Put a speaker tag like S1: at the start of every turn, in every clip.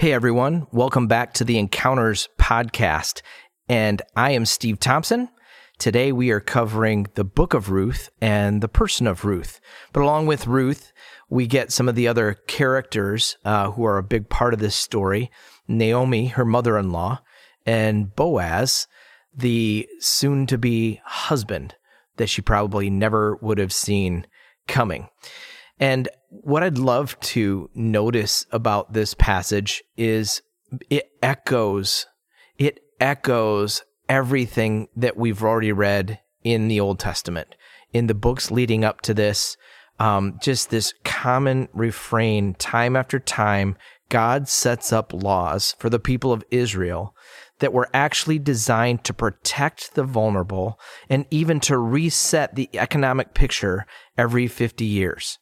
S1: Hey everyone, welcome back to the Encounters podcast. And I am Steve Thompson. Today we are covering the book of Ruth and the person of Ruth. But along with Ruth, we get some of the other characters uh, who are a big part of this story Naomi, her mother in law, and Boaz, the soon to be husband that she probably never would have seen coming. And what I'd love to notice about this passage is it echoes, it echoes everything that we've already read in the Old Testament, in the books leading up to this. Um, just this common refrain, time after time, God sets up laws for the people of Israel that were actually designed to protect the vulnerable and even to reset the economic picture every 50 years.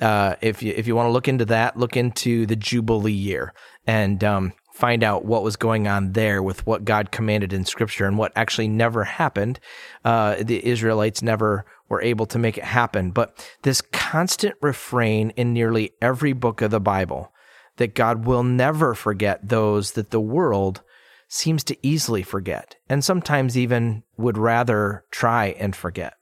S1: Uh, if you if you want to look into that, look into the Jubilee year and um, find out what was going on there with what God commanded in Scripture and what actually never happened. Uh, the Israelites never were able to make it happen. But this constant refrain in nearly every book of the Bible that God will never forget those that the world seems to easily forget, and sometimes even would rather try and forget.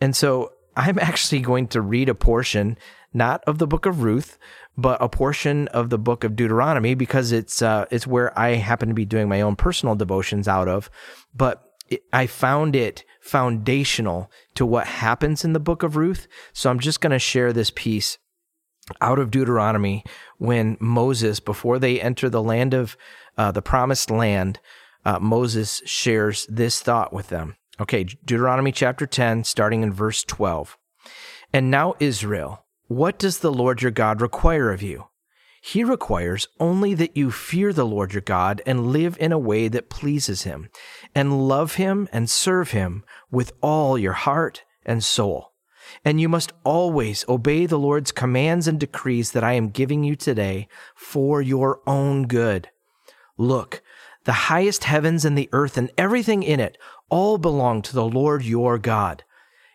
S1: And so I'm actually going to read a portion, not of the book of Ruth, but a portion of the book of Deuteronomy because it's uh, it's where I happen to be doing my own personal devotions out of. But it, I found it foundational to what happens in the book of Ruth. So I'm just going to share this piece out of Deuteronomy when Moses, before they enter the land of uh, the promised land, uh, Moses shares this thought with them. Okay, Deuteronomy chapter 10, starting in verse 12. And now, Israel, what does the Lord your God require of you? He requires only that you fear the Lord your God and live in a way that pleases him, and love him and serve him with all your heart and soul. And you must always obey the Lord's commands and decrees that I am giving you today for your own good. Look, the highest heavens and the earth and everything in it all belong to the Lord your God.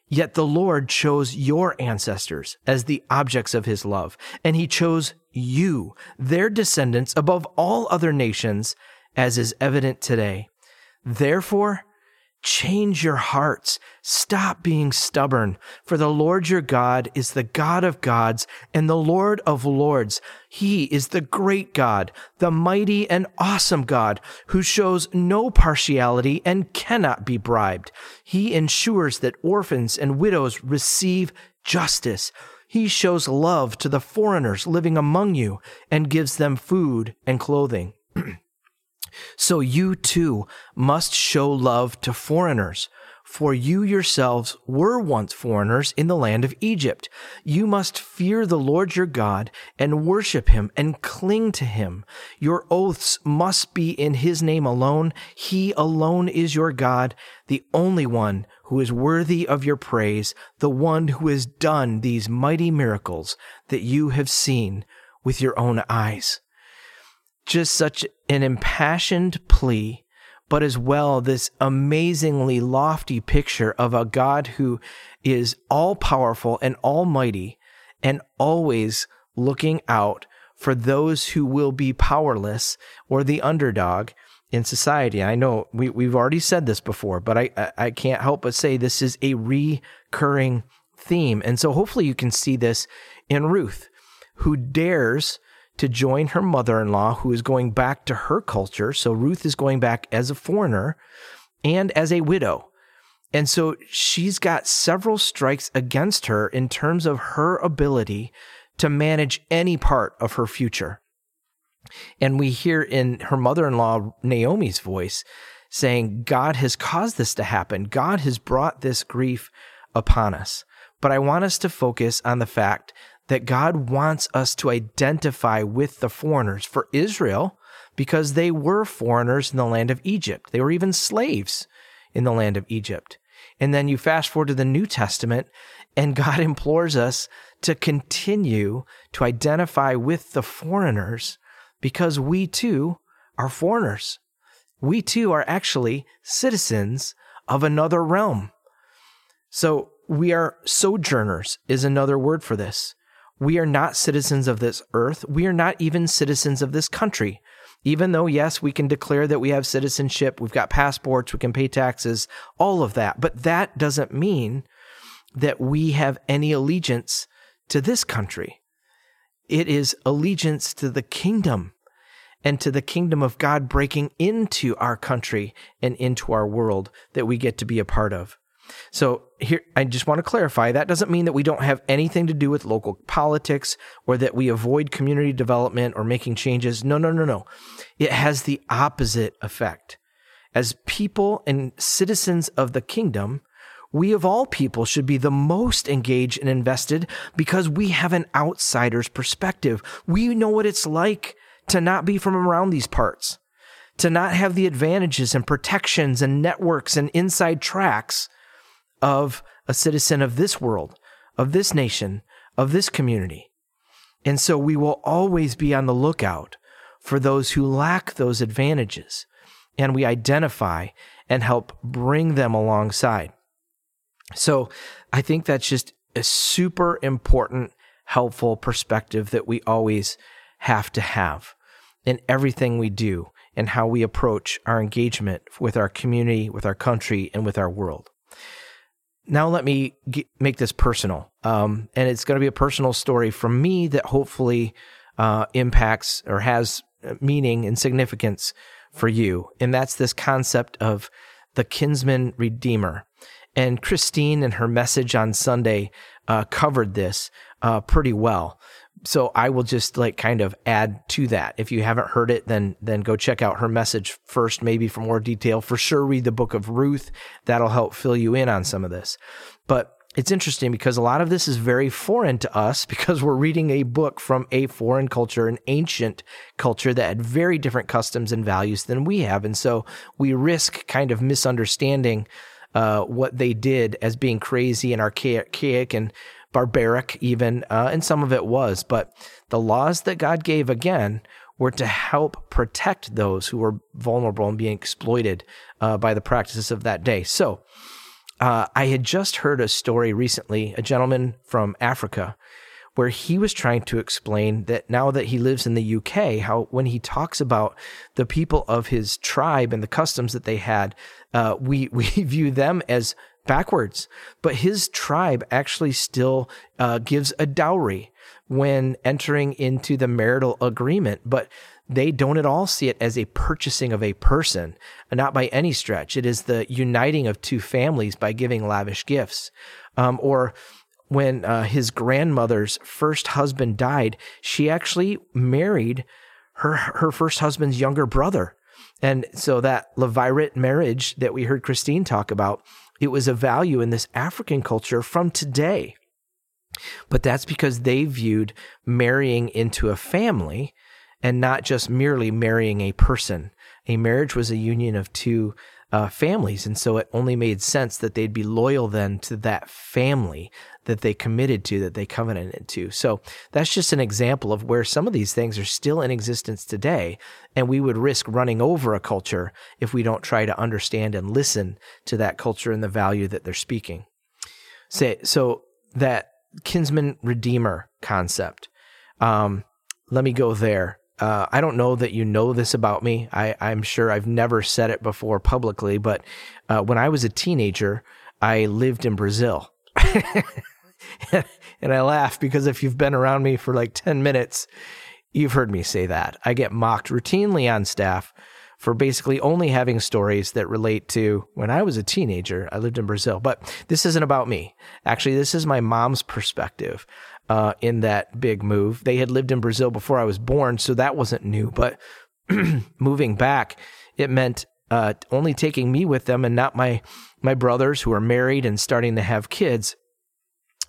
S1: Yet the Lord chose your ancestors as the objects of his love, and he chose you, their descendants, above all other nations, as is evident today. Therefore, Change your hearts. Stop being stubborn. For the Lord your God is the God of gods and the Lord of lords. He is the great God, the mighty and awesome God who shows no partiality and cannot be bribed. He ensures that orphans and widows receive justice. He shows love to the foreigners living among you and gives them food and clothing. So you too must show love to foreigners. For you yourselves were once foreigners in the land of Egypt. You must fear the Lord your God and worship him and cling to him. Your oaths must be in his name alone. He alone is your God, the only one who is worthy of your praise, the one who has done these mighty miracles that you have seen with your own eyes just such an impassioned plea, but as well this amazingly lofty picture of a God who is all powerful and almighty and always looking out for those who will be powerless or the underdog in society. I know we, we've already said this before, but I, I can't help but say this is a recurring theme. And so hopefully you can see this in Ruth, who dares to join her mother in law, who is going back to her culture. So Ruth is going back as a foreigner and as a widow. And so she's got several strikes against her in terms of her ability to manage any part of her future. And we hear in her mother in law, Naomi's voice, saying, God has caused this to happen. God has brought this grief upon us. But I want us to focus on the fact that God wants us to identify with the foreigners for Israel because they were foreigners in the land of Egypt. They were even slaves in the land of Egypt. And then you fast forward to the New Testament, and God implores us to continue to identify with the foreigners because we too are foreigners. We too are actually citizens of another realm. So we are sojourners, is another word for this. We are not citizens of this earth. We are not even citizens of this country. Even though, yes, we can declare that we have citizenship, we've got passports, we can pay taxes, all of that. But that doesn't mean that we have any allegiance to this country. It is allegiance to the kingdom and to the kingdom of God breaking into our country and into our world that we get to be a part of. So here, I just want to clarify that doesn't mean that we don't have anything to do with local politics or that we avoid community development or making changes. No, no, no, no. It has the opposite effect. As people and citizens of the kingdom, we of all people should be the most engaged and invested because we have an outsider's perspective. We know what it's like to not be from around these parts, to not have the advantages and protections and networks and inside tracks of a citizen of this world, of this nation, of this community. And so we will always be on the lookout for those who lack those advantages, and we identify and help bring them alongside. So I think that's just a super important, helpful perspective that we always have to have in everything we do and how we approach our engagement with our community, with our country, and with our world now let me get, make this personal. Um, and it's going to be a personal story from me that hopefully uh, impacts or has uh, meaning and significance for you. And that's this concept of the kinsman redeemer. And Christine and her message on Sunday uh, covered this uh, pretty well so I will just like kind of add to that. If you haven't heard it, then then go check out her message first, maybe for more detail. For sure, read the book of Ruth. That'll help fill you in on some of this. But it's interesting because a lot of this is very foreign to us because we're reading a book from a foreign culture, an ancient culture that had very different customs and values than we have. And so we risk kind of misunderstanding uh, what they did as being crazy and archaic and barbaric, even, uh, and some of it was. But the laws that God gave again were to help protect those who were vulnerable and being exploited uh, by the practices of that day. So, uh, I had just heard a story recently, a gentleman from Africa, where he was trying to explain that now that he lives in the UK, how when he talks about the people of his tribe and the customs that they had, uh, we we view them as backwards. But his tribe actually still uh, gives a dowry when entering into the marital agreement, but they don't at all see it as a purchasing of a person, not by any stretch. It is the uniting of two families by giving lavish gifts. Um, or when uh, his grandmother's first husband died, she actually married her her first husband's younger brother. And so that levirate marriage that we heard Christine talk about it was a value in this African culture from today. But that's because they viewed marrying into a family and not just merely marrying a person. A marriage was a union of two uh, families. And so it only made sense that they'd be loyal then to that family that they committed to, that they covenanted to. So that's just an example of where some of these things are still in existence today. And we would risk running over a culture if we don't try to understand and listen to that culture and the value that they're speaking. Say, so that kinsman redeemer concept. Um, let me go there. Uh, I don't know that you know this about me. I, am sure I've never said it before publicly, but uh, when I was a teenager, I lived in Brazil. and I laugh because if you've been around me for like 10 minutes, you've heard me say that. I get mocked routinely on staff for basically only having stories that relate to when I was a teenager. I lived in Brazil, but this isn't about me. Actually, this is my mom's perspective uh, in that big move. They had lived in Brazil before I was born, so that wasn't new. But moving back, it meant uh, only taking me with them and not my my brothers who are married and starting to have kids.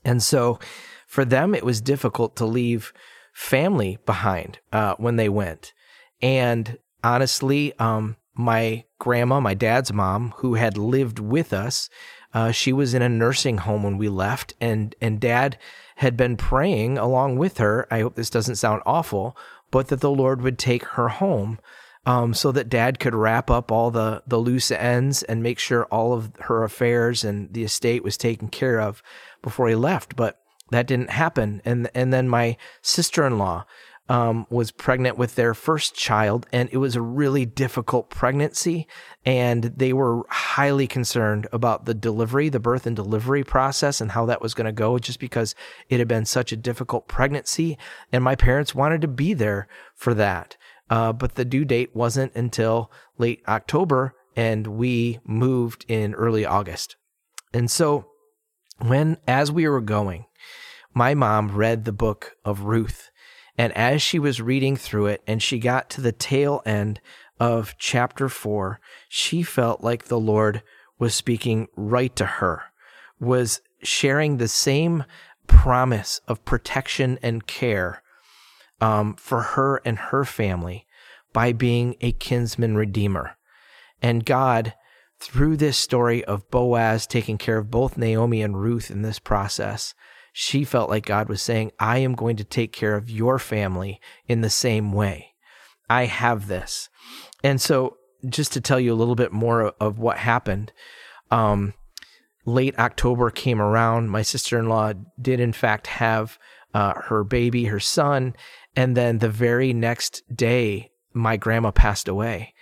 S1: And so, for them, it was difficult to leave family behind uh, when they went. And honestly, um, my grandma, my dad's mom, who had lived with us, uh, she was in a nursing home when we left, and and dad had been praying along with her. I hope this doesn't sound awful, but that the Lord would take her home. Um, so that dad could wrap up all the, the loose ends and make sure all of her affairs and the estate was taken care of before he left. But that didn't happen. And and then my sister in law um, was pregnant with their first child, and it was a really difficult pregnancy. And they were highly concerned about the delivery, the birth and delivery process, and how that was going to go, just because it had been such a difficult pregnancy. And my parents wanted to be there for that. Uh, but the due date wasn't until late October, and we moved in early August. And so, when, as we were going, my mom read the book of Ruth and as she was reading through it and she got to the tail end of chapter four, she felt like the Lord was speaking right to her, was sharing the same promise of protection and care um, for her and her family by being a kinsman redeemer. And God, through this story of Boaz taking care of both Naomi and Ruth in this process, she felt like God was saying, I am going to take care of your family in the same way. I have this. And so, just to tell you a little bit more of what happened, um, late October came around. My sister in law did, in fact, have uh, her baby, her son. And then the very next day, my grandma passed away.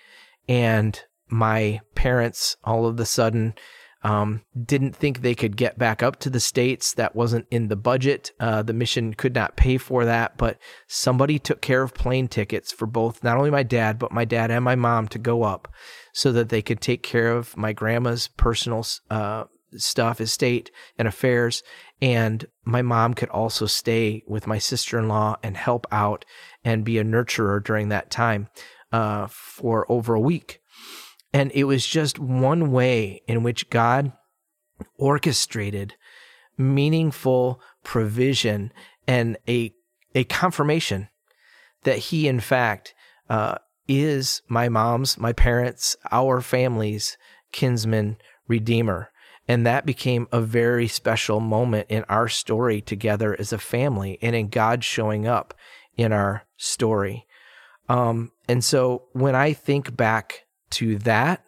S1: And my parents all of a sudden um, didn't think they could get back up to the States. That wasn't in the budget. Uh, the mission could not pay for that, but somebody took care of plane tickets for both, not only my dad, but my dad and my mom to go up so that they could take care of my grandma's personal uh, stuff, estate, and affairs. And my mom could also stay with my sister in law and help out and be a nurturer during that time uh, for over a week. And it was just one way in which God orchestrated meaningful provision and a, a confirmation that He, in fact, uh, is my mom's, my parents, our family's kinsman redeemer. And that became a very special moment in our story together as a family and in God showing up in our story. Um, and so when I think back to that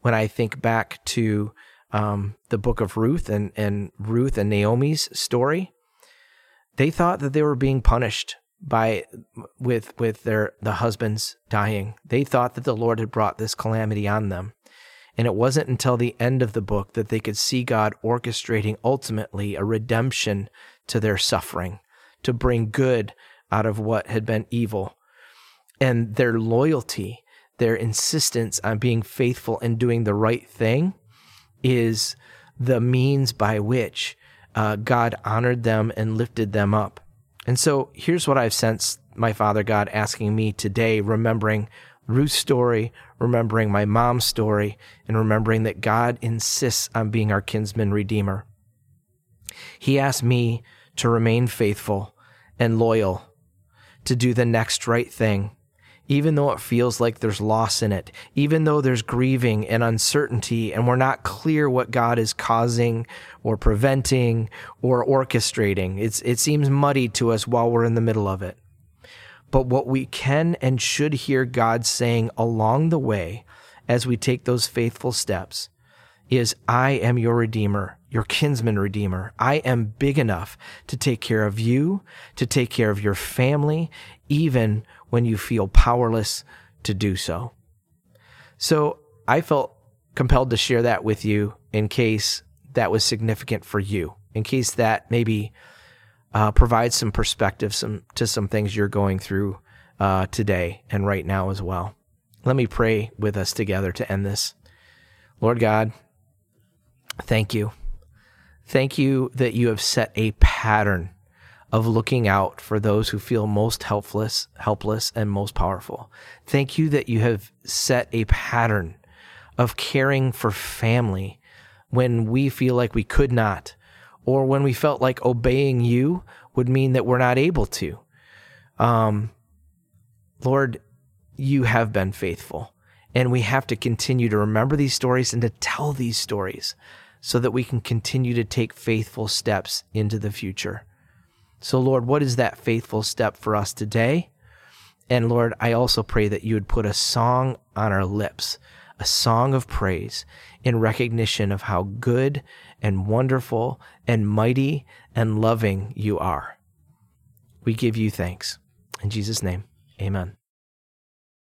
S1: when I think back to um, the book of Ruth and, and Ruth and Naomi's story. They thought that they were being punished by with with their the husbands dying. They thought that the Lord had brought this calamity on them. And it wasn't until the end of the book that they could see God orchestrating ultimately a redemption to their suffering, to bring good out of what had been evil. And their loyalty their insistence on being faithful and doing the right thing is the means by which uh, God honored them and lifted them up. And so here's what I've sensed my Father God asking me today, remembering Ruth's story, remembering my mom's story, and remembering that God insists on being our kinsman redeemer. He asked me to remain faithful and loyal, to do the next right thing, even though it feels like there's loss in it, even though there's grieving and uncertainty, and we're not clear what God is causing or preventing or orchestrating. It's, it seems muddy to us while we're in the middle of it. But what we can and should hear God saying along the way as we take those faithful steps is, I am your Redeemer, your kinsman Redeemer. I am big enough to take care of you, to take care of your family, even when you feel powerless to do so. So I felt compelled to share that with you in case that was significant for you, in case that maybe uh, provides some perspective some, to some things you're going through uh, today and right now as well. Let me pray with us together to end this. Lord God, thank you. Thank you that you have set a pattern of looking out for those who feel most helpless, helpless and most powerful. Thank you that you have set a pattern of caring for family when we feel like we could not, or when we felt like obeying you would mean that we're not able to. Um, Lord, you have been faithful, and we have to continue to remember these stories and to tell these stories so that we can continue to take faithful steps into the future. So, Lord, what is that faithful step for us today? And Lord, I also pray that you would put a song on our lips, a song of praise in recognition of how good and wonderful and mighty and loving you are. We give you thanks. In Jesus' name, amen.